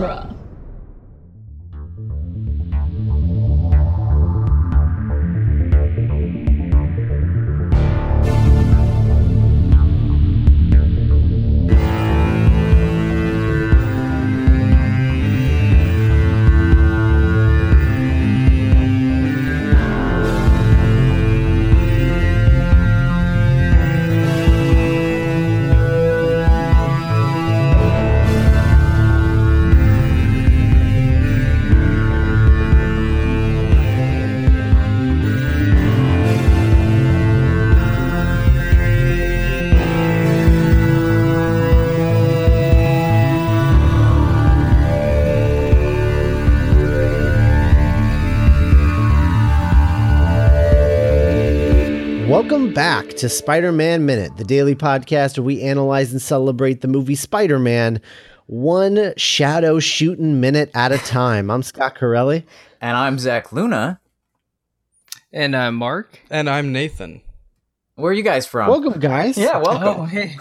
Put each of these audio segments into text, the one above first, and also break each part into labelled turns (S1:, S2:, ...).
S1: genre.
S2: To Spider Man Minute, the daily podcast where we analyze and celebrate the movie Spider Man one shadow shooting minute at a time. I'm Scott Corelli.
S3: And I'm Zach Luna.
S4: And I'm Mark.
S5: And I'm Nathan.
S3: Where are you guys from?
S2: Welcome, guys.
S3: Yeah, welcome.
S4: Oh, hey.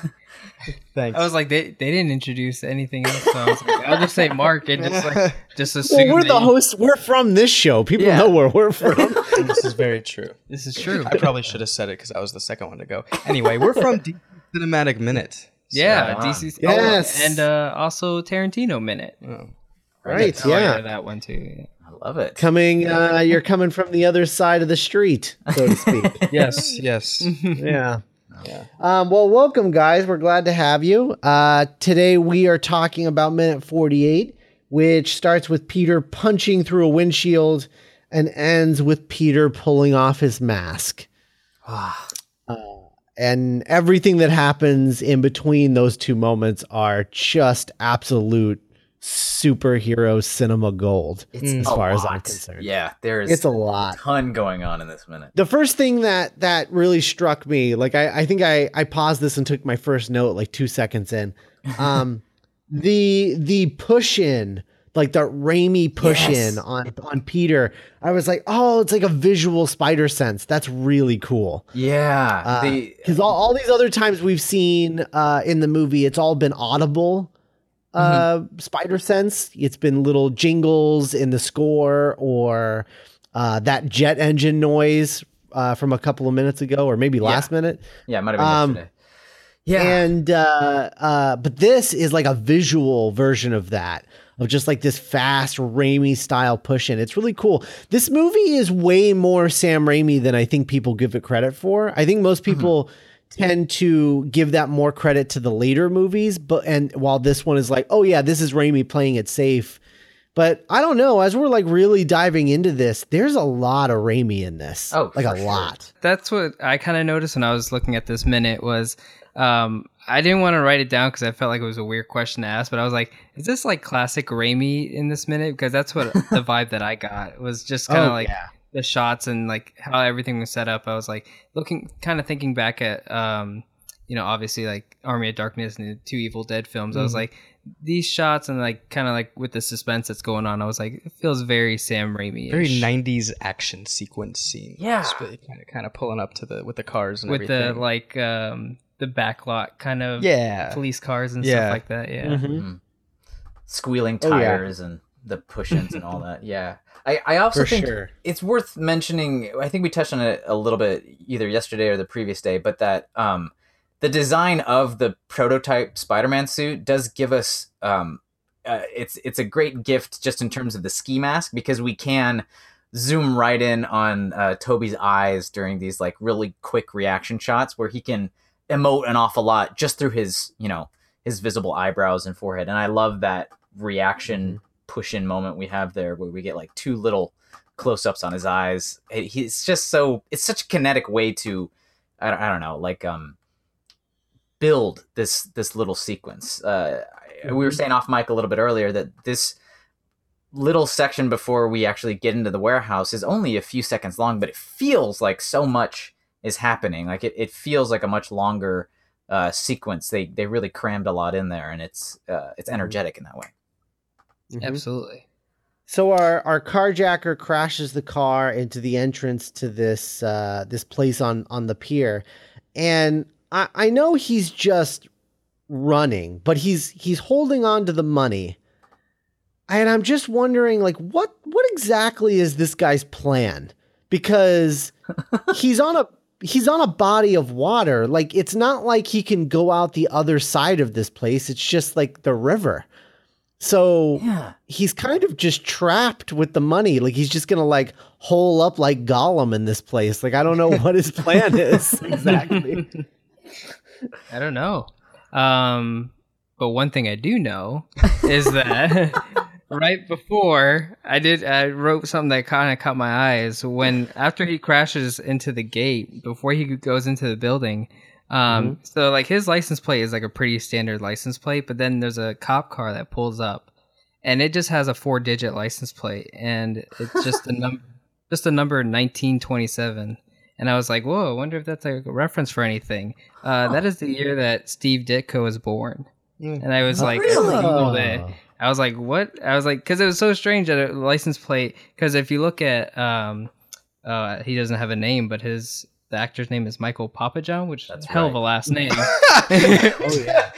S5: Thanks.
S4: I was like, they, they didn't introduce anything else, so I was like, I'll just say Mark and just like just assume.
S2: Well, we're the
S4: you-
S2: hosts. We're from this show. People
S3: Yeah.
S2: know where we're from.
S5: this is very true.
S4: This is true.
S5: I probably should have said it because I was the second one to go. Anyway, we're from DC Cinematic Minute. So-
S4: Yeah,
S3: on.
S4: DC.
S2: Yes.
S4: Oh, and uh, also Tarantino minute.
S5: Oh.
S2: right.
S4: Oh,
S2: Yeah.
S4: that one too. yeah.
S3: I love it.
S2: Coming, uh, you're coming from the other side of the street, so to speak.
S5: Yes, yes.
S2: yeah.
S5: Yeah.
S2: Um, well, welcome, guys. We're glad to have you. Uh, today we are talking about minute 48, which starts with Peter punching through a windshield and ends with Peter pulling off his mask. Uh, and everything that happens in between those two moments are just absolute superhero cinema gold,
S3: It's
S2: as
S3: a
S2: far as I'm concerned.
S3: Yeah, there's
S2: It's a lot.
S3: ton going on in this minute.
S2: The first thing that that really struck me, like I, I think I I paused this and took my first note like two seconds in. Um, the the push in, like the Raimi push
S3: Yes.
S2: in on on Peter, I was like, oh, it's like a visual spider sense. That's really cool.
S3: Yeah, the
S2: Because all, all these other times we've seen uh, in the movie, it's all been audible uh, spider sense. It's been little jingles in the score or uh, that jet engine noise uh, from a couple of minutes ago, or maybe last minute.
S3: yeah, it might have been
S2: um,
S3: yesterday. Yeah,
S2: And uh, uh, but this is like a visual version of that. Of just like this fast Raimi style push in. It's really cool. This movie is way more Sam Raimi than I think people give it credit for. I think most people tend to give that more credit to the later movies, but and while this one is like, oh yeah, this is Raimi playing it safe. But I don't know. As we're like really diving into this, there's a lot of Raimi in this.
S3: Oh,
S2: like a
S3: sure.
S2: lot.
S4: That's what I kind of noticed when I was looking at this minute was um, I didn't want to write it down because I felt like it was a weird question to ask, but I was like, is this like classic Raimi in this minute? Because that's what the vibe that I got was just kind of
S2: Oh,
S4: like
S2: yeah.
S4: The shots and like how everything was set up. I was like looking, kind of thinking back at, um, you know, obviously like Army of Darkness and the two Evil Dead films. I was
S2: Mm-hmm.
S4: like, these shots and like kind of like with the suspense that's going on, I was like, it feels very Sam Raimi.
S5: Very 90s action sequence scene.
S3: Yeah.
S5: Kind of, kind of pulling up to the with the cars and
S4: with
S5: everything.
S4: the like um the backlot kind of
S5: yeah.
S4: police cars and
S5: Yeah.
S4: stuff like that. Yeah.
S2: Mhm.
S3: squealing
S2: Oh, yeah.
S3: tires and the push-ins and all that. Yeah, I, I also
S2: For
S3: think
S2: sure.
S3: it's worth mentioning. I think we touched on it a little bit either yesterday or the previous day, but that um, the design of the prototype Spider-Man suit does give us um, uh, it's it's a great gift just in terms of the ski mask because we can zoom right in on uh, Tobey's eyes during these like really quick reaction shots where he can emote an awful lot just through his you know his visible eyebrows and forehead and I love that reaction push in moment we have there where we get like two little close ups on his eyes It- he's just so it's such a kinetic way to I don't, I don't know like um build this this little sequence uh we were saying off mic a little bit earlier that this little section before we actually get into the warehouse is only a few seconds long, but it feels like so much is happening. Like it, it feels like a much longer uh, sequence. They they really crammed a lot in there, and it's uh, it's energetic in that way.
S2: Mhm.
S4: Absolutely.
S2: So our our carjacker crashes the car into the entrance to this uh, this place on on the pier, and I, I know he's just running, but he's he's holding on to the money. and I'm just wondering, like, what what exactly is this guy's plan? Because he's on a he's on a body of water. Like, it's not like he can go out the other side of this place. It's just like the river. So
S3: Yeah.
S2: he's kind of just trapped with the money. Like he's just gonna like hole up like Gollum in this place. Like I don't know what his plan is exactly.
S4: I don't know. Um, but one thing I do know is that right before I did, I wrote something that kind of caught my eyes when after he crashes into the gate before he goes into the building. Um, so like his license plate is like a pretty standard license plate, but then there's a cop car that pulls up, and it just has a four digit license plate, and it's just a number, just a number nineteen twenty seven. And I was like, whoa, I wonder if that's like a reference for anything. Uh, that is the year that Steve Ditko was born.
S5: Mm.
S4: And I was like, I Googled it. I was like, what? I was like, because it was so strange that a license plate. Because if you look at, um, uh, he doesn't have a name, but his the actor's name is Michael Papajohn, which
S3: That's
S4: is a hell of a last name.
S2: oh yeah,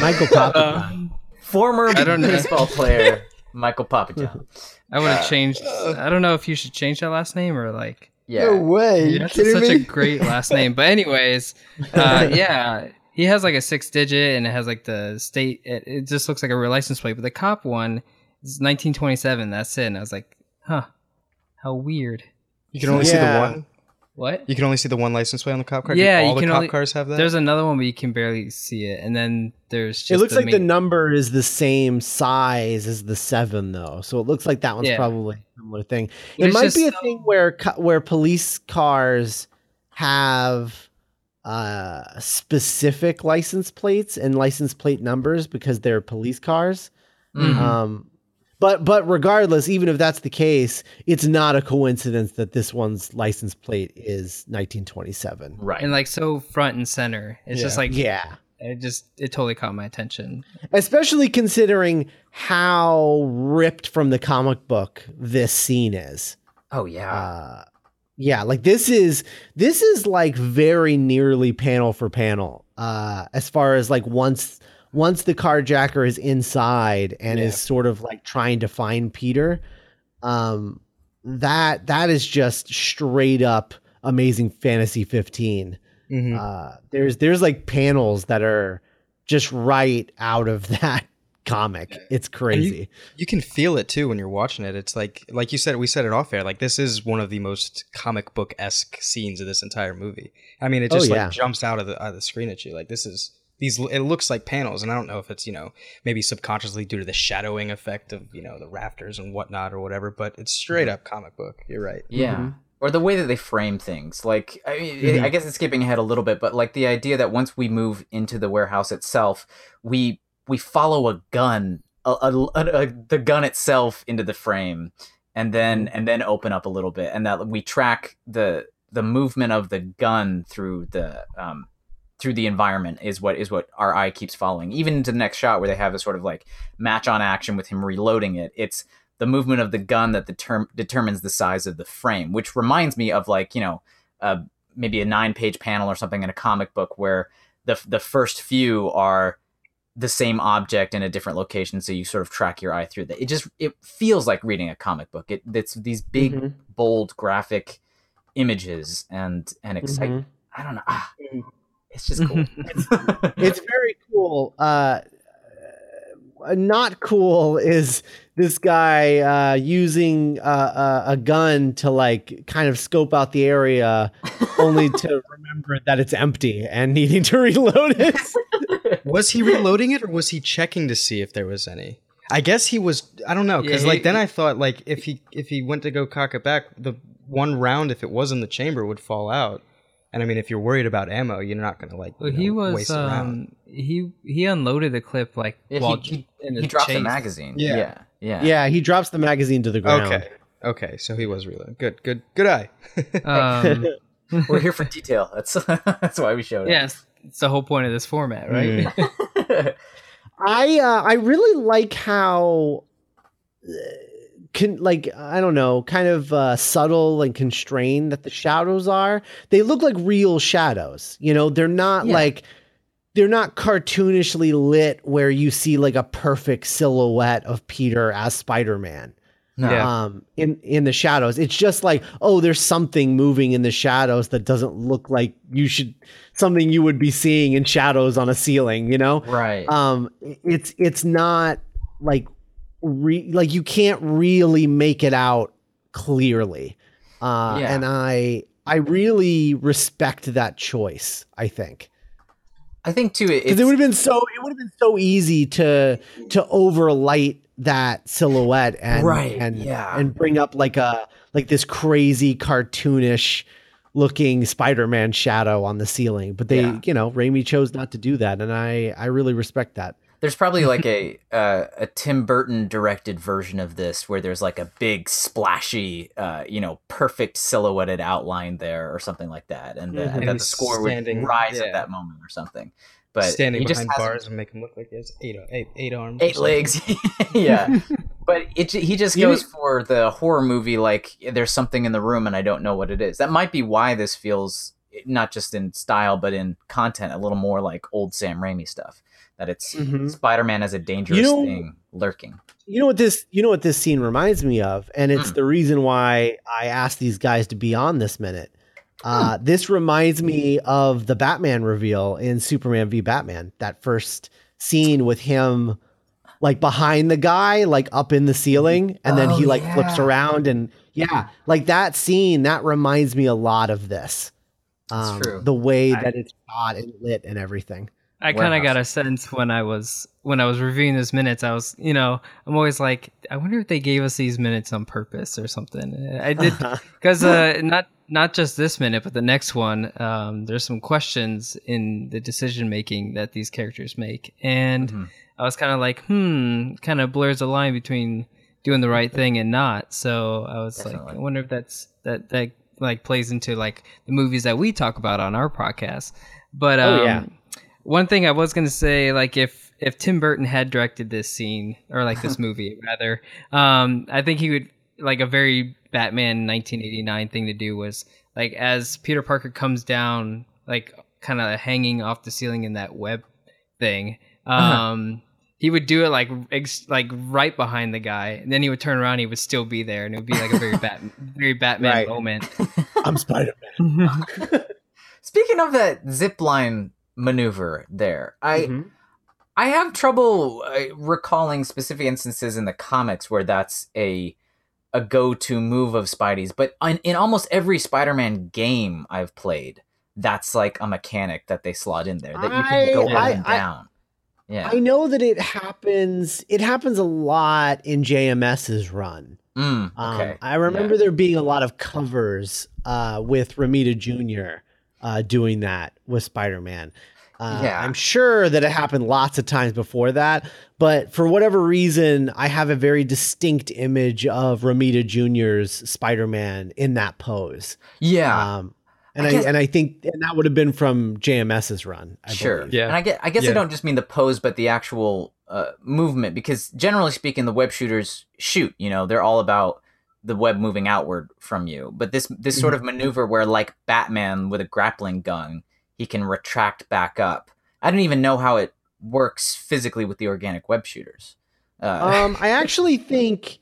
S2: Michael Papa.
S4: Um,
S3: Former
S4: I don't know.
S3: baseball player Michael Papajohn.
S4: I would have
S3: Uh,
S4: changed. I don't know if you should change that last name or like.
S3: Yeah.
S5: No way.
S4: Yeah, that's such a great last name. But anyways, uh, yeah, he has like a six digit and it has like the state. It, it just looks like a real license plate. But the cop one is 1927. That's it. And I was like, huh, how weird.
S5: You can only see the one.
S4: What?
S5: You can only see the one license plate on the cop car.
S4: Yeah,
S5: Do all
S4: you
S5: the
S4: can
S5: cop
S4: only-
S5: cars have that.
S4: There's another one, but you can barely see it. And then there's just
S2: It looks
S4: the
S2: like the number is the same size as the seven, though. So it looks like that one's
S4: Yeah.
S2: probably a similar thing. It
S4: There's
S2: might be a
S4: just-
S2: thing where where police cars have uh, specific license plates and license plate numbers because they're police cars.
S3: Mhm.
S2: Um, but but regardless, even if that's the case, it's not a coincidence that this one's license plate is 1927.
S3: Right.
S4: and like so front and center. It's just like
S2: Yeah.
S4: it just it totally caught my attention.
S2: especially considering how ripped from the comic book this scene is.
S3: oh yeah.
S2: Uh, yeah, like this is this is like very nearly panel for panel. Uh, as far as like once once the carjacker is inside and
S5: Yeah.
S2: is sort of like trying to find Peter, um, that that is just straight up amazing fantasy 15
S5: Mhm.
S2: uh there's there's like panels that are just right out of that comic it's crazy
S5: You can feel it too when you're watching it. It's like, like you said, we said it off air. Like this is one of the most comic book esque scenes of this entire movie. I mean, it
S2: Oh,
S5: just
S2: yeah.
S5: like jumps out of the out of the screen at you. Like this is these. It looks like panels, and I don't know if it's you know maybe subconsciously due to the shadowing effect of you know the rafters and whatnot or whatever. But it's straight
S2: Mm-hmm.
S5: up comic book. You're right.
S3: Yeah. Or the way that they frame things. Like, I mean,
S2: Mhm.
S3: I guess it's skipping ahead a little bit, but like the idea that once we move into the warehouse itself, we we follow a gun, a, a, a- a- the gun itself into the frame, and then and then open up a little bit, and that we track the the movement of the gun through the um through the environment is what is what our eye keeps following. Even into the next shot where they have a sort of like match on action with him reloading it. It's the movement of the gun that determ- determines the size of the frame, which reminds me of like you know uh, maybe a nine page panel or something in a comic book where the the first few are the same object in a different location, so you sort of track your eye through that. It just it feels like reading a comic book. It it's these big
S2: Mhm.
S3: bold graphic images and and excite.
S2: Mhm.
S3: I don't know. Ah, it's just cool.
S2: it's very cool uh uh, not cool is this guy uh using uh, uh, a gun to like kind of scope out the area only to remember that it's empty and needing to reload it
S5: Was he reloading it or was he checking to see if there was any? I guess he was. I don't know because
S4: Yeah,
S5: like then I thought like if he if he went to go cock it back, the one round if it was in the chamber would fall out. And I mean, if you're worried about ammo, you're not gonna like.
S4: Well,
S5: you
S4: he
S5: know,
S4: was
S5: waste
S4: um he he unloaded the clip like
S3: Yeah,
S4: while
S3: he,
S4: in the
S3: he dropped the magazine.
S5: Yeah.
S3: Yeah, yeah.
S2: yeah he drops the magazine to the ground
S5: Okay. Okay, so he was reloading. Good, good, good eye.
S4: Um,
S3: We're here for detail. That's that's why we showed it.
S4: yes, it's the whole point of this format, right?
S5: Mm.
S2: I uh, I really like how uh, can like I don't know, kind of uh, subtle and constrained that the shadows are. They look like real shadows. You know, they're not
S3: Yeah.
S2: like they're not cartoonishly lit where you see like a perfect silhouette of Peter as Spider-Man.
S3: No.
S5: Yeah.
S2: Um in in the shadows. It's just like, oh, there's something moving in the shadows that doesn't look like you should something you would be seeing in shadows on a ceiling, you know?
S3: Right.
S2: um it's it's not like re- like you can't really make it out clearly uh
S3: Yeah.
S2: and i i really respect that choice i think
S3: I think too. It,
S2: because it would have been so it would have been so easy to to overlight that silhouette and
S3: Right,
S2: and
S3: yeah.
S2: and bring up like a like this crazy cartoonish looking Spider-Man shadow on the ceiling but they
S3: Yeah.
S2: you know Raimi chose not to do that and I I really respect that
S3: There's probably like a uh, a Tim Burton directed version of this where there's like a big splashy, uh, you know, perfect silhouetted outline there or something like that, and, the,
S2: Mhm.
S3: and
S5: And
S3: the
S5: he's
S3: score would rise
S5: yeah.
S3: at that moment or something. But
S5: standing
S3: he just
S5: behind bars and make him look like he has eight, eight, eight arms,
S3: eight legs yeah but it he just goes for the horror movie like there's something in the room and i don't know what it is that might be why this feels not just in style but in content a little more like old sam raimi stuff that it's
S2: Mhm.
S3: spider-man as a dangerous
S2: You know-
S3: thing lurking
S2: You know what this you know what this scene reminds me of, and it's
S3: Mm.
S2: the reason why I asked these guys to be on this minute. Uh,
S3: Hmm.
S2: This reminds me of the Batman reveal in Superman v Batman. That first scene with him like behind the guy, like up in the ceiling, and then
S3: Oh,
S2: he like flips around and yeah, like that scene that reminds me a lot of this. Um,
S3: true.
S2: The way
S4: I-
S2: that it's shot and lit and everything.
S4: I kind of got a sense when I was when I was reviewing those minutes. I was, you know, I'm always like, I wonder if they gave us these minutes on purpose or something. I did because uh, not not just this minute, but the next one. Um, there's some questions in the decision making that these characters make, and
S3: Mhm.
S4: I was kind of like, hmm, kind of blurs the line between doing the right thing and not. So I was like, I wonder if that's that that like plays into like the movies that we talk about on our podcast. But um,
S2: Oh, yeah.
S4: One thing I was gonna say, like if if Tim Burton had directed this scene or like this movie rather, um, I think he would like a very Batman 1989 thing to do was like as Peter Parker comes down, like kind of hanging off the ceiling in that web thing. Um, he would do it like ex- like right behind the guy, and then he would turn around. He would still be there, and it would be like a very bat very Batman
S2: Right.
S4: moment.
S2: I'm Spider Man.
S3: speaking of that zip line maneuver there i
S2: Mm-hmm.
S3: I have trouble uh, recalling specific instances in the comics where that's a a go-to move of Spidey's, but in, in almost every Spider-Man game I've played, that's like a mechanic that they slot in there that you can go up
S2: I-
S3: and
S2: I-
S3: down. yeah.
S2: I know that it happens. It happens a lot in JMS's run.
S3: Mm,
S2: Um,
S3: okay.
S2: I remember there being a lot of covers uh, with Romita Jr. Uh, doing that with Spider Man. Uh,
S3: Yeah.
S2: I'm sure that it happened lots of times before that, but for whatever reason, I have a very distinct image of Romita Jr.'s Spider Man in that pose.
S3: yeah.
S2: Um, and
S3: I
S2: I, and I think and that would have been from JMS's run. I
S3: sure.
S2: believe.
S5: Yeah.
S3: And I get I guess I don't just mean the pose but the actual uh, movement because generally speaking the web shooters shoot, you know, they're all about the web moving outward from you. But this this sort of maneuver where like Batman with a grappling gun, he can retract back up. I don't even know how it works physically with the organic web shooters. Uh,
S2: um, I actually think,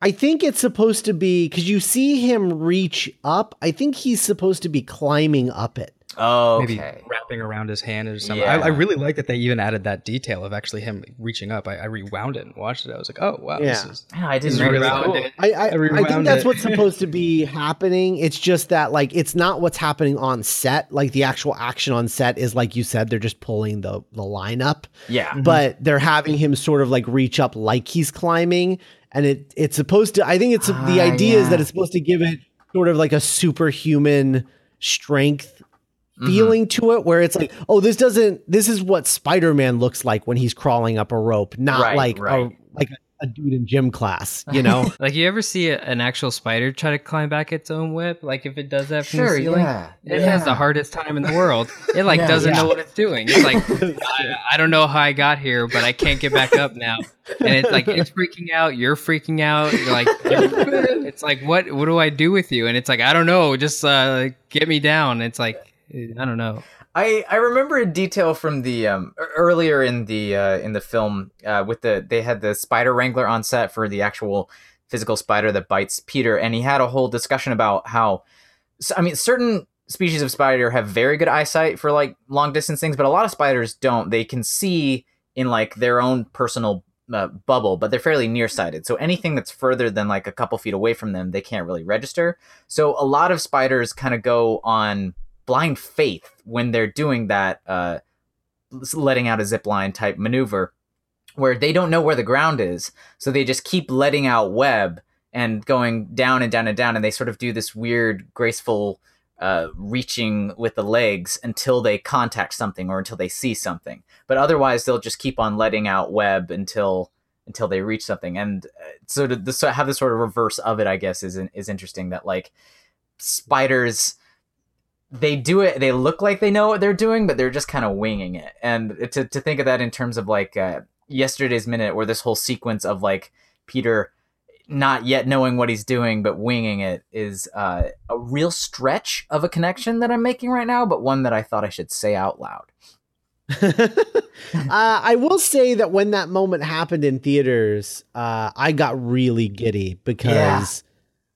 S2: I think it's supposed to be because you see him reach up. I think he's supposed to be climbing up it.
S3: Oh,
S5: maybe wrapping around his hand or something. I,
S3: Yeah.
S5: I really like that they even added that detail of actually him reaching up. I, I rewound it and watched it. I was like, oh wow, this
S2: Yeah.
S5: is
S3: Yeah, I didn't
S5: This really cool.
S4: it.
S2: I I, I
S5: rewound
S2: think that's
S5: it.
S2: what's supposed to be happening. It's just that like it's not what's happening on set. Like the actual action on set is like you said, they're just pulling the the line up,
S3: Yeah.
S2: but they're having him sort of like reach up like he's climbing, and it it's supposed to. I think it's the
S3: Ah,
S2: idea is that it's supposed to give it sort of like a superhuman strength Feeling to it where it's like oh this doesn't this is what spider-man looks like when he's crawling up a rope not
S3: Right,
S2: like
S3: right.
S2: a like a, a dude in gym class you know
S4: Like you ever see a, an actual spider try to climb back its own web? Like if it does that from
S3: Sure,
S4: the ceiling,
S3: yeah.
S4: it has the hardest time in the world. It like
S3: Yeah.
S4: doesn't
S2: Yeah.
S4: know what it's doing. It's like I, I don't know how I got here, but I can't get back up now. And it's like it's freaking out. You're freaking out. You're like it's like what what do I do with you? And it's like I don't know. Just uh, get me down. It's like I don't know.
S3: I, I remember a detail from the um, earlier in the uh, in the film uh, with the they had the spider wrangler on set for the actual physical spider that bites Peter, and he had a whole discussion about how I mean certain species of spider have very good eyesight for like long distance things, but a lot of spiders don't. They can see in like their own personal uh, bubble, but they're fairly nearsighted. So anything that's further than like a couple feet away from them, they can't really register. So a lot of spiders kind of go on blind faith when they're doing that, uh, letting out a zip line type maneuver, where they don't know where the ground is, so they just keep letting out web and going down and down and down, and they sort of do this weird, graceful uh, reaching with the legs until they contact something or until they see something. But otherwise, they'll just keep on letting out web until until they reach something. And uh, so to the, so have this sort of reverse of it, I guess, is is interesting. That like spiders, they do it. They look like they know what they're doing, but they're just kind of winging it. And to to think of that in terms of like uh, yesterday's minute, where this whole sequence of like Peter not yet knowing what he's doing but winging it is uh, a real stretch of a connection that I'm making right now, but one that I thought I should say out loud.
S2: uh, I will say that when that moment happened in theaters, uh, I got really giddy because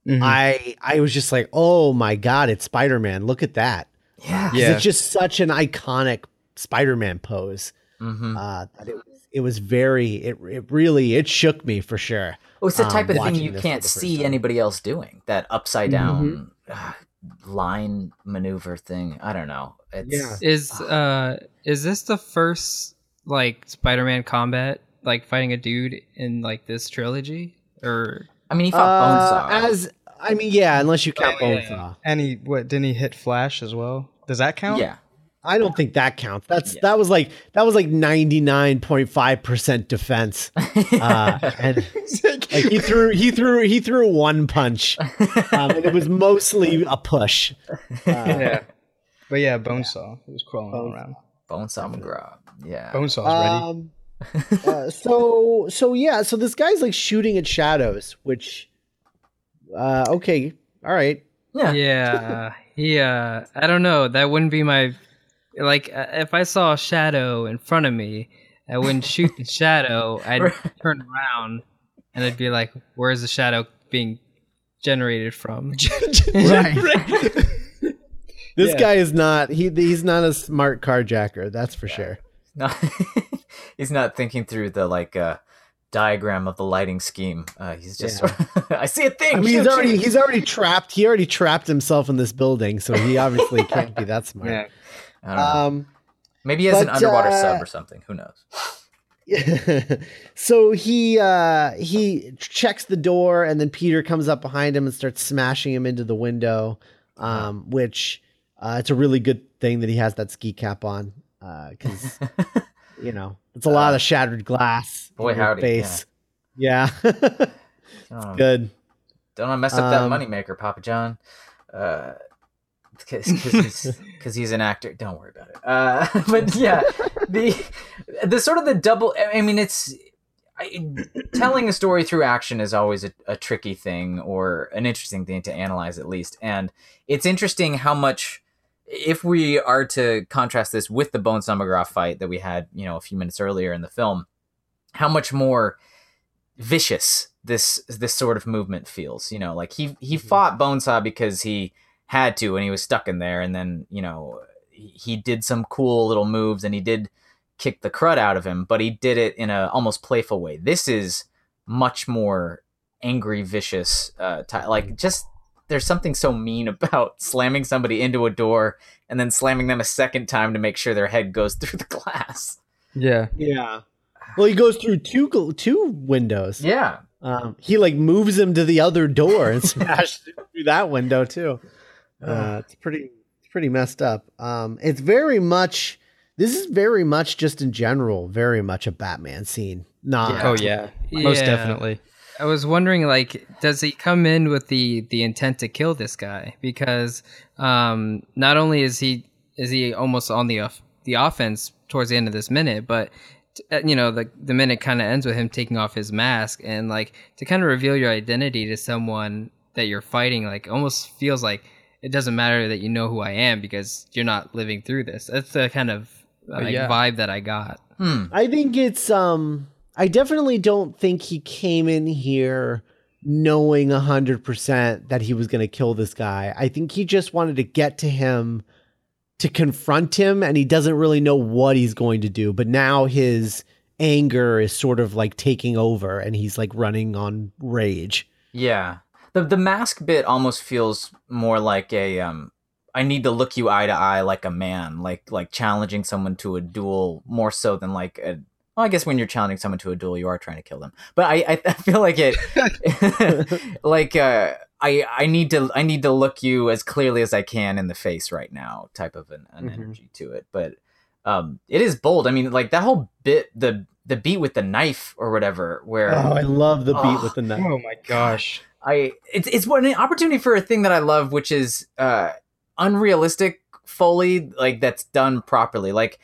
S5: Mhm.
S2: I I was just like, oh my god, it's Spider Man! Look at that!
S3: Yeah.
S2: 'Cause
S5: Yeah.
S2: It's just such an iconic Spider Man pose.
S3: Mm-hmm.
S2: Uh, that it, was- it was very it it really it shook me for sure.
S3: Oh, it's the
S2: um,
S3: type of thing you can't see
S2: time.
S3: anybody else doing. That upside down uh, line maneuver thing. I don't know. It's,
S2: Yeah.
S4: Is uh is this the first like Spider-Man combat like fighting a dude in like this trilogy or
S3: I mean, he fought
S2: Uh,
S3: Bonesaw.
S2: as I mean, yeah, unless you count
S4: Oh, yeah, yeah.
S2: Bonesaw.
S5: And he what didn't he hit Flash as well? Does that count?
S3: yeah.
S2: I don't think that counts. That's
S3: Yeah.
S2: that was like that was like ninety nine point five percent defense, uh, and like he threw he threw he threw one punch, um, and it was mostly a push. Uh,
S5: yeah. But yeah, Bonesaw. He was crawling all
S2: Bonesaw.
S5: around.
S3: Bonesaw McGraw. Yeah.
S5: Bonesaw's ready.
S2: Uh, so so yeah, so this guy's like shooting at shadows, which, uh, okay, all right,
S3: yeah.
S4: yeah he uh i don't know that wouldn't be my like uh, if i saw a shadow in front of me i wouldn't shoot the shadow i'd turn around and i'd be like where's the shadow being generated from
S2: This
S5: Yeah.
S2: guy is not he he's not a smart carjacker, that's for sure.
S3: No, he's not thinking through the like uh, diagram of the lighting scheme. Uh, he's just. I see a thing.
S2: I mean, he's already he's already trapped. He already trapped himself in this building, so he obviously can't be that smart.
S5: Yeah.
S3: I don't know.
S2: Um,
S3: Maybe he has an underwater
S2: uh,
S3: sub or something. Who knows?
S2: so he uh he checks the door and then Peter comes up behind him and starts smashing him into the window. Um, which uh it's a really good thing that he has that ski cap on. Uh, because you know, it's a lot of shattered glass.
S3: boy, howdy,
S2: face. Yeah.
S3: Um,
S2: good.
S3: Don't mess up that
S2: Um,
S3: moneymaker, Papa John. Uh, because he's, he's an actor. Don't worry about it. Uh, but yeah, the the sort of the double. I mean, it's I, telling a story through action is always a, a tricky thing or an interesting thing to analyze, at least. And it's interesting how much, if we are to contrast this with the Bonesaw McGraw fight that we had, you know, a few minutes earlier in the film, how much more vicious this this sort of movement feels. You know, like he he fought Bonesaw because he had to and he was stuck in there, and then you know he, did some cool little moves and he did kick the crud out of him, but he did it in a almost playful way. This is much more angry, vicious. Uh, ty- like just there's something so mean about slamming somebody into a door and then slamming them a second time to make sure their head goes through the glass.
S5: Yeah.
S2: Yeah. Well, he goes through two two windows.
S3: Yeah,
S2: Um, he like moves him to the other door and smashes him through that window too. Uh, it's pretty it's pretty messed up. Um, it's very much this is very much just in general very much a Batman scene. Nah.
S5: Oh yeah. Most
S4: Yeah.
S5: definitely.
S4: I was wondering, like, does he come in with the the intent to kill this guy? Because um, not only is he is he almost on the off, the offense towards the end of this minute, but uh, you know the the minute kind of ends with him taking off his mask and like to kind of reveal your identity to someone that you're fighting. Like, almost feels like it doesn't matter that you know who I am because you're not living through this. That's the kind of like,
S5: yeah.
S4: vibe that I got.
S3: Hmm.
S2: I think it's um I definitely don't think he came in here knowing 100% that he was going to kill this guy. I think he just wanted to get to him to confront him and he doesn't really know what he's going to do, but now his anger is sort of like taking over and he's like running on rage.
S3: Yeah. The the mask bit almost feels more like a um I need to look you eye to eye like a man, like like challenging someone to a duel more so than like a well, I guess when you're challenging someone to a duel, you are trying to kill them. But I, I, I feel like it, like uh, I, I need to, I need to look you as clearly as I can in the face right now, type of an, an
S2: Mhm.
S3: energy to it. But um, it is bold. I mean, like that whole bit, the the beat with the knife or whatever, where
S2: Oh, I love the beat
S3: Oh.
S2: with the knife.
S5: Oh my gosh.
S3: I it's it's what an opportunity for a thing that I love, which is uh unrealistic foley, like that's done properly, like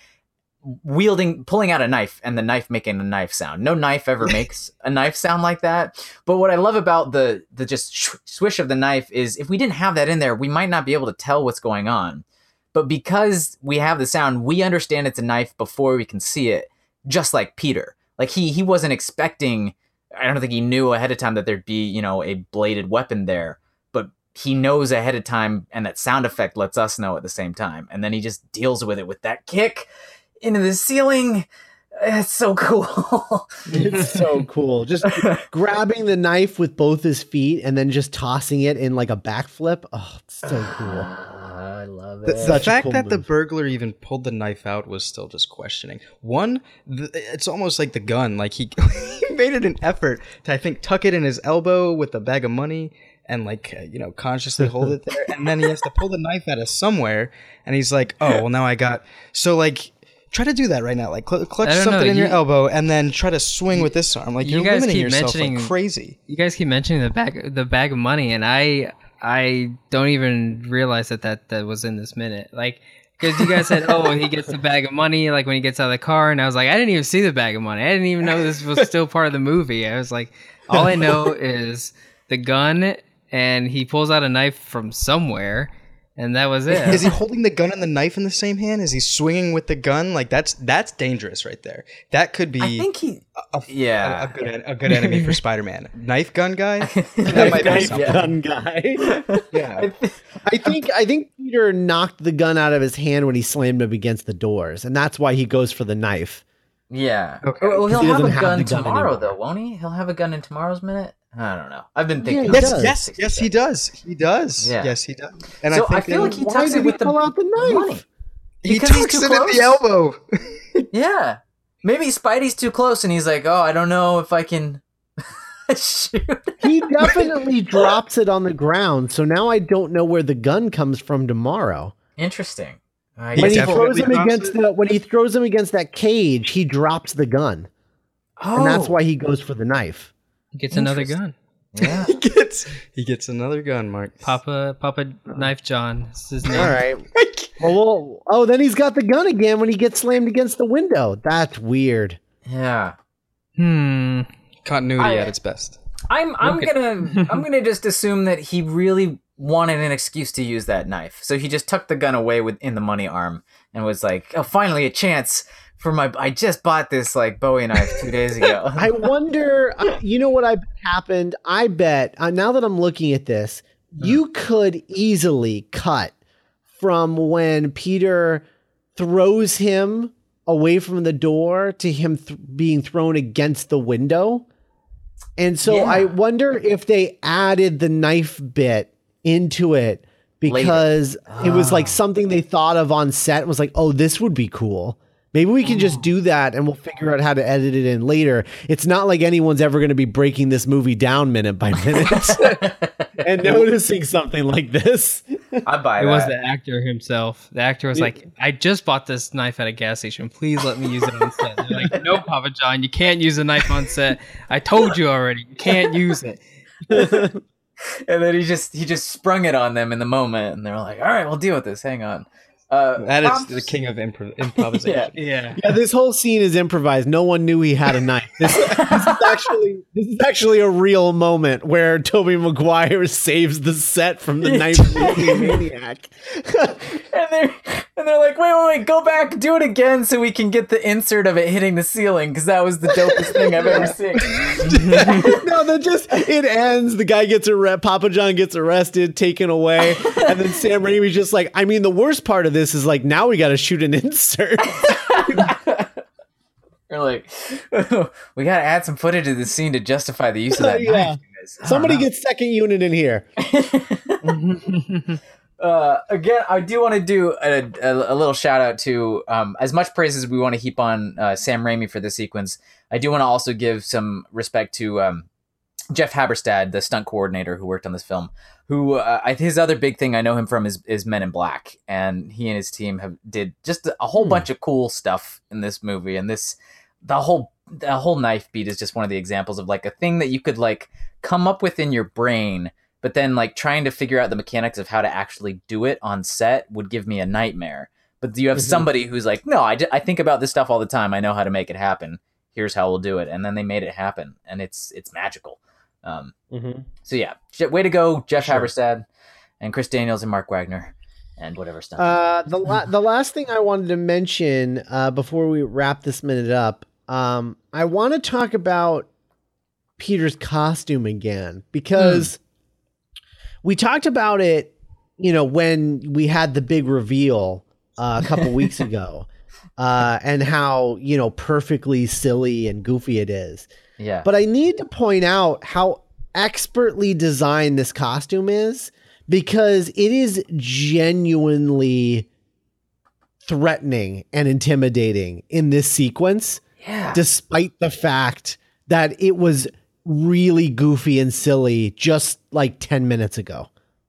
S3: wielding pulling out a knife and the knife making a knife sound. No knife ever makes a knife sound like that. But what I love about the the just swish of the knife is if we didn't have that in there, we might not be able to tell what's going on. But because we have the sound, we understand it's a knife before we can see it, just like Peter. Like he he wasn't expecting I don't think he knew ahead of time that there'd be, you know, a bladed weapon there, but he knows ahead of time and that sound effect lets us know at the same time. And then he just deals with it with that kick into the ceiling. It's so cool.
S2: It's so cool. Just grabbing the knife with both his feet and then just tossing it in like a backflip. Oh, it's so cool.
S3: I love it.
S5: the fact
S2: cool
S5: that the burglar even pulled the knife out was still just questioning. One, th it's almost like the gun. Like he, he made it an effort to, I think, tuck it in his elbow with a bag of money and like uh, you know consciously hold it there, and then he has to pull the knife out of somewhere, and he's like, oh well, now I got. So like. Try to do that right now. Like cl- clutch something
S4: know,
S5: in your elbow, and then try to swing with this arm. Like
S4: you
S5: you're
S4: guys
S5: limiting
S4: keep
S5: yourself
S4: mentioning-
S5: like crazy.
S4: You guys keep mentioning the bag the bag of money, and I I don't even realize that that, that was in this minute. Like because you guys said, oh, he gets the bag of money, like when he gets out of the car, and I was like, I didn't even see the bag of money. I didn't even know this was still part of the movie. I was like, all I know is the gun, and he pulls out a knife from somewhere, and that was it.
S5: Is he holding the gun and the knife in the same hand? Is he swinging with the gun? Like that's that's dangerous right there. That could be
S3: I think he
S5: a, a-
S3: Yeah.
S5: a, good a good enemy for Spider-Man. Knife gun guy. That might
S2: Knife
S5: something.
S2: gun guy.
S5: Yeah.
S2: I think I think Peter knocked the gun out of his hand when he slammed him against the doors, and that's why he goes for the knife.
S3: Yeah.
S5: Okay.
S3: Oh, oh, well, he'll
S2: He
S3: have a
S2: doesn't have
S3: gun
S2: gun
S3: tomorrow,
S2: anymore.
S3: though, won't he? He'll have a gun in tomorrow's minute. I don't know. I've been
S2: Yeah,
S3: thinking.
S2: he
S5: Yes,
S2: does.
S5: yes, yes, he does. He does.
S3: Yeah.
S5: Yes, he does. And
S3: So
S5: I, think
S3: I feel like he
S2: Why
S3: tucks it with the
S2: pull out the knife?
S3: money.
S5: he
S3: because
S5: tucks it in
S3: close?
S5: the elbow.
S3: Yeah. Maybe Spidey's too close, and he's like, "Oh, I don't know if I can shoot."
S2: He definitely drops it on the ground, so now I don't know where the gun comes from tomorrow.
S3: Interesting. Uh,
S2: When he throws him against
S5: it.
S2: the when he throws him against that cage, he drops the gun, oh. and that's
S3: Oh,
S2: why he goes for the knife.
S4: He gets another gun.
S3: Yeah.
S5: he gets he gets another gun, Mark.
S4: Papa Papa Knife John. That's his name.
S2: All right. Well, well, oh, then he's got the gun again when he gets slammed against the window. That's weird.
S3: Yeah.
S4: Hmm.
S5: Continuity
S3: I-
S5: at its best.
S3: I'm I'm
S4: Okay.
S3: gonna I'm gonna just assume that he really wanted an excuse to use that knife, so he just tucked the gun away within the money arm and was like, "Oh, finally a chance for my I just bought this like Bowie knife two days ago."
S2: I wonder, uh, you know what I happened? I bet, uh, now that I'm looking at this, you could easily cut from when Peter throws him away from the door to him th- being thrown against the window. And so
S3: Yeah.
S2: I wonder if they added the knife bit into it because it was like
S3: Ah.
S2: something they thought of on set was like, oh, this would be cool. Maybe we can just hmm. do that and we'll figure out how to edit it in later. It's not like anyone's ever going to be breaking this movie down minute by minute and noticing something like this.
S3: I buy
S4: It
S3: that.
S4: was the actor himself. The actor was like, "I just bought this knife at a gas station. Please let me use it on set." They're like, "No, Papa John, you can't use a knife on set. I told you already. You can't use it."
S3: and then he just he just sprung it on them in the moment, and they were like, "All right, we'll deal with this. Hang on." Uh,
S5: That is the king of improv- improvisation.
S4: Yeah.
S2: Yeah, this whole scene is improvised. No one knew he had a knife. This, this is actually this is actually a real moment where Tobey Maguire saves the set from the knife wielding maniac.
S3: and they're and they're like, wait, wait, wait, go back, do it again, so we can get the insert of it hitting the ceiling, because that was the dopest thing I've ever seen.
S2: no, that just it ends. The guy gets arrested. Papa John gets arrested, taken away, and then Sam Raimi's just like, I mean, the worst part of this is like now we got to shoot an insert.
S3: We're like, we gotta add some footage to the scene to justify the use of that
S2: Yeah.
S3: knife. guys. I don't
S2: Somebody
S3: know.
S2: gets second unit in here.
S3: Uh, again, I do want to do a, a, a little shout out to um, as much praise as we want to heap on uh, Sam Raimi for this sequence. I do want to also give some respect to um, Jeff Habberstad, the stunt coordinator who worked on this film. Who uh, his other big thing I know him from is, is Men in Black, and he and his team have did just a whole
S2: Hmm.
S3: bunch of cool stuff in this movie. And this the whole the whole knife beat is just one of the examples of like a thing that you could like come up with in your brain but then like trying to figure out the mechanics of how to actually do it on set would give me a nightmare. But you have
S2: Mhm.
S3: somebody who's like no I, d- I think about this stuff all the time. I know how to make it happen. Here's how we'll do it. And then they made it happen and it's it's magical. Um, so yeah. Way to go jeff
S2: Sure.
S3: habberstad and chris daniels and mark wagner and whatever stuff.
S2: Uh, the la- the last thing I wanted to mention uh, before we wrap this minute up, um, I want to talk about Peter's costume again because we talked about it, you know, when we had the big reveal uh, a couple weeks ago, uh, and how you know perfectly silly and goofy it is.
S3: yeah
S2: But I need to point out how expertly designed this costume is because it is genuinely threatening and intimidating in this sequence,
S3: yeah
S2: despite the fact that it was really goofy and silly just like 10 minutes ago.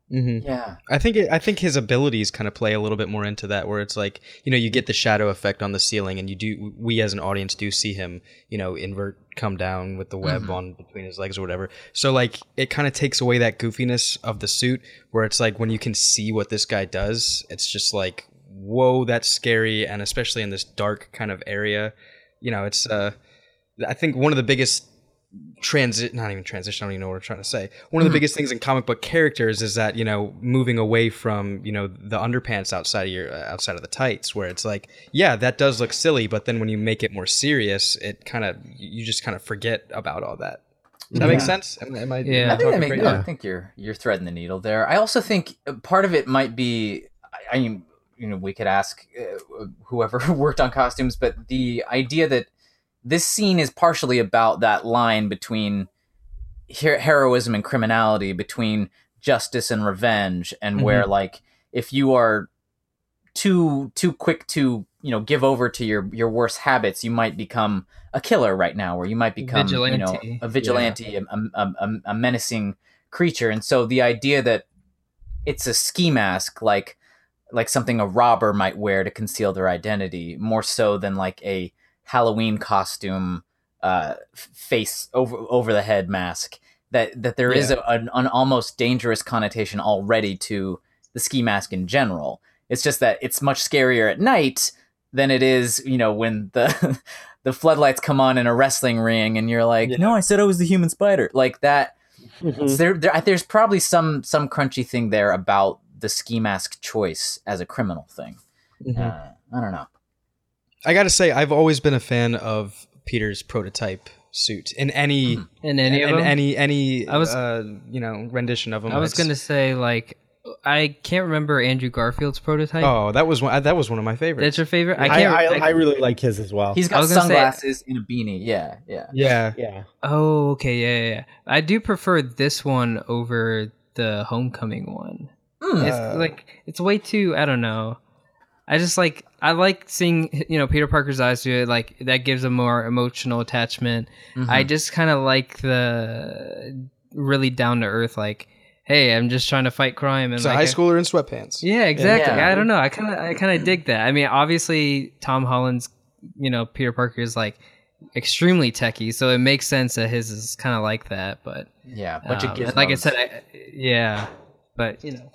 S5: hmm
S3: yeah
S5: I think it, I think his abilities kind of play a little bit more into that, where it's like you know you get the shadow effect on the ceiling, and you do we as an audience do see him you know invert come down with the web
S3: Mhm.
S5: on between his legs or whatever. So like it kind of takes away that goofiness of the suit, where it's like when you can see what this guy does, it's just like whoa, that's scary, and especially in this dark kind of area, you know, it's uh, I think one of the biggest transit not even transition i don't even know what i'm trying to say one of the biggest things in comic book characters is that you know moving away from you know the underpants outside of your uh, outside of the tights where it's like yeah that does look silly but then when you make it more serious it kind of you just kind of forget about all that does that make sense am, am i
S4: Yeah.
S5: am
S3: I think, that make,
S5: crazy?
S3: I think you're you're threading the needle there. I also think uh, part of it might be, I, I mean, you know, we could ask uh, whoever worked on costumes, but the idea that this scene is partially about that line between her- heroism and criminality, between justice and revenge, and mm-hmm. where like if you are too too quick to you know give over to your your worst habits, you might become a killer right now, or you might become you know a vigilante, a, a, a, a menacing creature. And so the idea that it's a ski mask, like like something a robber might wear to conceal their identity, more so than like a Halloween costume, uh, face over over the head mask. That that there is a, an, an almost dangerous connotation already to the ski mask in general. It's just that it's much scarier at night than it is, you know, when the the floodlights come on in a wrestling ring and you're like,
S5: Yeah.
S3: "No, I said I was the human spider." Like that
S2: Mhm.
S3: so there, there, there's probably some some crunchy thing there about the ski mask choice as a criminal thing.
S5: Mhm.
S3: Uh, I don't know.
S5: I gotta say i've always been a fan of peter's prototype suit in any
S3: Mhm.
S4: In any
S5: in
S4: of them?
S5: any any
S4: I was-
S5: uh, you know rendition of him
S4: I was gonna say like I can't remember Andrew Garfield's prototype.
S5: oh that was one that was one of my favorites
S4: That's your favorite? I
S2: I,
S4: can't.
S2: I,
S4: I-
S2: I really like his as well.
S3: He's
S4: I
S3: got
S4: was gonna say-
S3: sunglasses in a beanie. Yeah, yeah.
S5: yeah
S2: yeah.
S4: oh, okay, yeah, yeah, yeah. I do prefer this one over the Homecoming one.
S3: Hmm.
S4: It's
S5: Uh,
S4: like it's way too. I don't know. I just like I like seeing you know Peter Parker's eyes do it. Like that gives a more emotional attachment.
S3: Mhm.
S4: I just kind of like the really down to earth. Like, hey, I'm just trying to fight crime. And
S5: it's a
S4: like,
S5: high schooler in sweatpants
S4: Yeah, exactly.
S3: Yeah.
S4: I don't know. I kind of I kind of dig that. I mean, obviously Tom Holland's you know Peter Parker is like extremely techie, so it makes sense that his is kind of like that. But
S3: yeah, bunch
S4: um,
S3: of gizmos.
S4: like I said, I, yeah, but you know,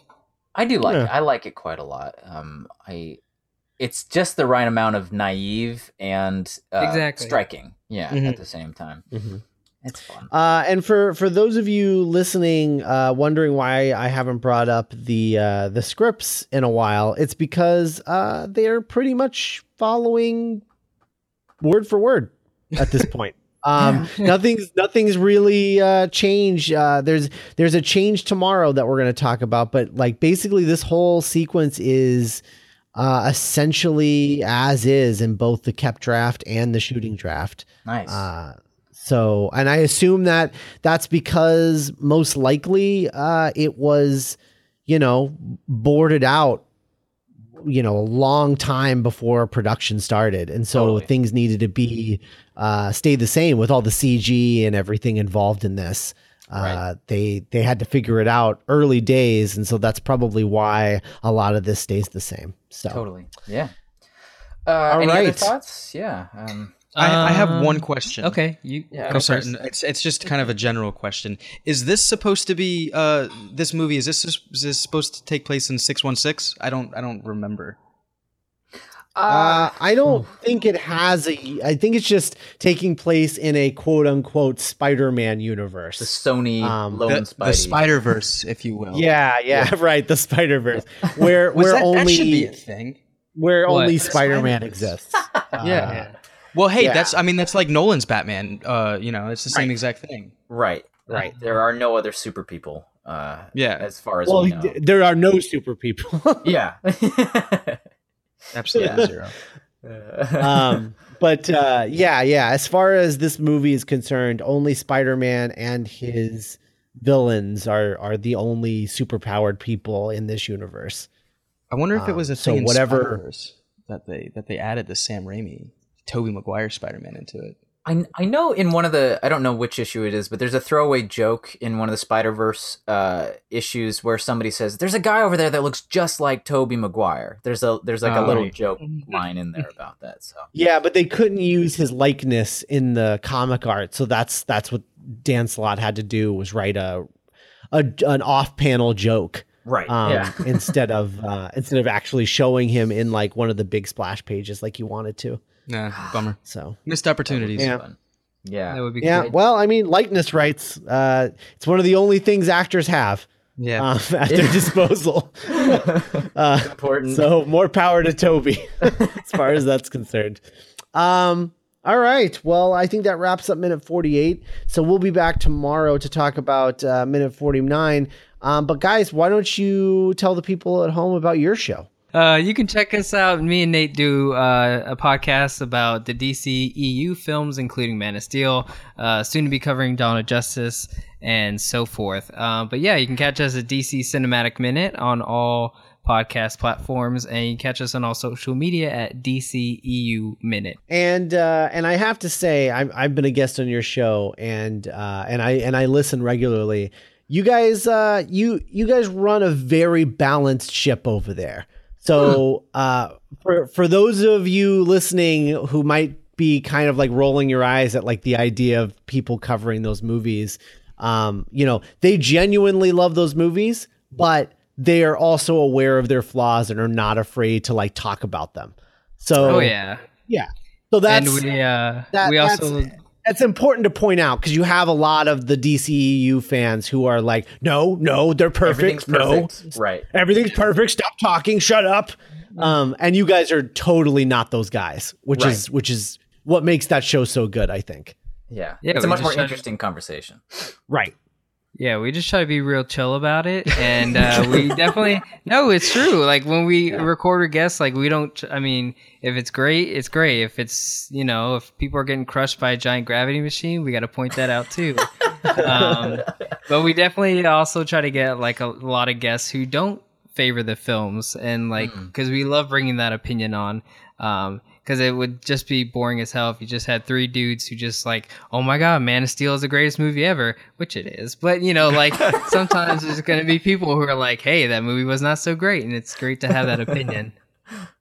S3: I do like
S2: Yeah.
S3: it. I like it quite a lot. Um, I, it's just the right amount of naive and uh,
S4: Exactly.
S3: striking. Yeah,
S5: Mhm.
S3: at the same time,
S2: Mhm.
S3: it's fun.
S2: Uh, and for for those of you listening, uh, wondering why I haven't brought up the uh, the scripts in a while, it's because uh, they're pretty much following word for word at this point. Um, nothing's nothing's really uh, changed. Uh, there's there's a change tomorrow that we're going to talk about, but like basically this whole sequence is uh, essentially as is in both the kept draft and the shooting draft.
S3: Nice.
S2: Uh, so, and I assume that that's because most likely uh, it was, you know, boarded out, you know, a long time before production started, and so
S3: Totally.
S2: things needed to be uh, stay the same with all the CG and everything involved in this. Uh, They they had to figure it out early days, and so that's probably why a lot of this stays the same. So,
S3: totally. Yeah. Uh,
S2: All
S3: any other thoughts? Yeah. Um,
S5: I, I have
S4: Um,
S5: one question.
S4: Okay, you.
S3: Yeah.
S4: go
S5: I'm sorry. It's it's just kind of a general question. Is this supposed to be uh this movie? Is this is this supposed to take place in six one six? I don't I don't remember.
S2: Uh, I don't think it has a. I think it's just taking place in a quote unquote Spider-Man universe. the.
S3: Sony
S2: Um,
S3: lone
S5: The,
S3: Spidey.
S5: the Spider Verse, if you will.
S2: Yeah, yeah, right. The Spider Verse, where where
S5: that,
S2: only
S5: that should be a thing.
S2: where
S4: What?
S2: only Spider-Man
S5: Spider-Verse.
S2: exists.
S5: Yeah. Well, hey,
S2: yeah.
S5: that's I mean that's like Nolan's Batman. Uh, you know, it's the same
S2: Right.
S5: exact thing.
S3: Right.
S2: Right.
S3: There are no other super people. Uh,
S5: Yeah.
S3: As far as
S2: Well,
S3: we know.
S2: th- there are no super people.
S3: yeah.
S5: Absolutely
S3: Yeah.
S5: zero.
S2: um, but uh, yeah, yeah. As far as this movie is concerned, only Spider-Man and his villains are are the only superpowered people in this universe.
S5: I wonder if it was a
S2: Um, so
S5: thing in
S2: whatever-
S5: that they that they added the Sam Raimi, Tobey Maguire Spider-Man into it.
S3: I, I know in one of the I don't know which issue it is, but there's a throwaway joke in one of the Spider Verse uh, issues where somebody says, "There's a guy over there that looks just like Tobey Maguire." There's a there's like a
S5: Oh,
S3: little
S5: right.
S3: joke line in there about that. So
S2: Yeah, but they couldn't use his likeness in the comic art, so that's that's what Dan Slott had to do was write a, a an off-panel joke
S3: right,
S2: um,
S3: yeah,
S2: instead of uh, instead of actually showing him in like one of the big splash pages like you wanted to.
S5: Nah, bummer.
S2: So
S5: Missed opportunities.
S2: Yeah.
S3: Yeah.
S4: That would be
S2: yeah,
S4: great.
S2: well, I mean, likeness rights. Uh, it's one of the only things actors have
S5: Yeah.
S2: um, at their disposal. uh,
S3: Important.
S2: So more power to Tobey as far as that's concerned. Um, all right. Well, I think that wraps up minute 48. So we'll be back tomorrow to talk about uh, minute 49. Um, but guys, why don't you tell the people at home about your show?
S4: Uh, you can check us out. Me and Nate do uh, a podcast about the DC EU films, including Man of Steel, uh, soon to be covering Dawn of Justice, and so forth. Uh, but yeah, you can catch us at DC Cinematic Minute on all podcast platforms, and you can catch us on all social media at DC EU Minute.
S2: And uh, and I have to say, I've, I've been a guest on your show, and and I and I listen regularly. You guys, you you guys run a very balanced ship over there. So uh, for for those of you listening who might be kind of like rolling your eyes at like the idea of people covering those movies, um, you know, they genuinely love those movies, but they are also aware of their flaws and are not afraid to like talk about them. So
S4: Oh yeah,
S2: yeah. So that's
S4: and we uh,
S2: that,
S4: we also
S2: that's important to point out because you have a lot of the DCEU fans who are like, no, no, they're perfect.
S3: Everything's perfect.
S2: No,
S3: Right.
S2: everything's perfect. Stop talking. Shut up. Um, and you guys are totally not those guys, which is which is what makes that show so good. I think.
S3: Yeah.
S4: Yeah,
S3: it's a much more interesting conversation.
S2: Right.
S4: Yeah, we just try to be real chill about it, and uh, we definitely no, it's true. Like when we record with guests, like we don't. I mean, if it's great, it's great. If it's you know, if people are getting crushed by a giant gravity machine, we got to point that out too. um, but we definitely also try to get like a lot of guests who don't favor the films, and like because we love bringing that opinion on. Um, because it would just be boring as hell if you just had three dudes who just like, oh my god, Man of Steel is the greatest movie ever, which it is. But you know, like sometimes there's going to be people who are like, hey, that movie was not so great, and it's great to have that opinion.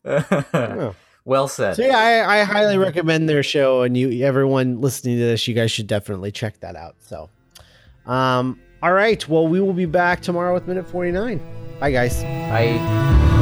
S3: well said.
S2: So yeah, I, I highly recommend their show, and you, everyone listening to this, you guys should definitely check that out. So, um, All right. Well, we will be back tomorrow with minute 49. Bye, guys.
S3: I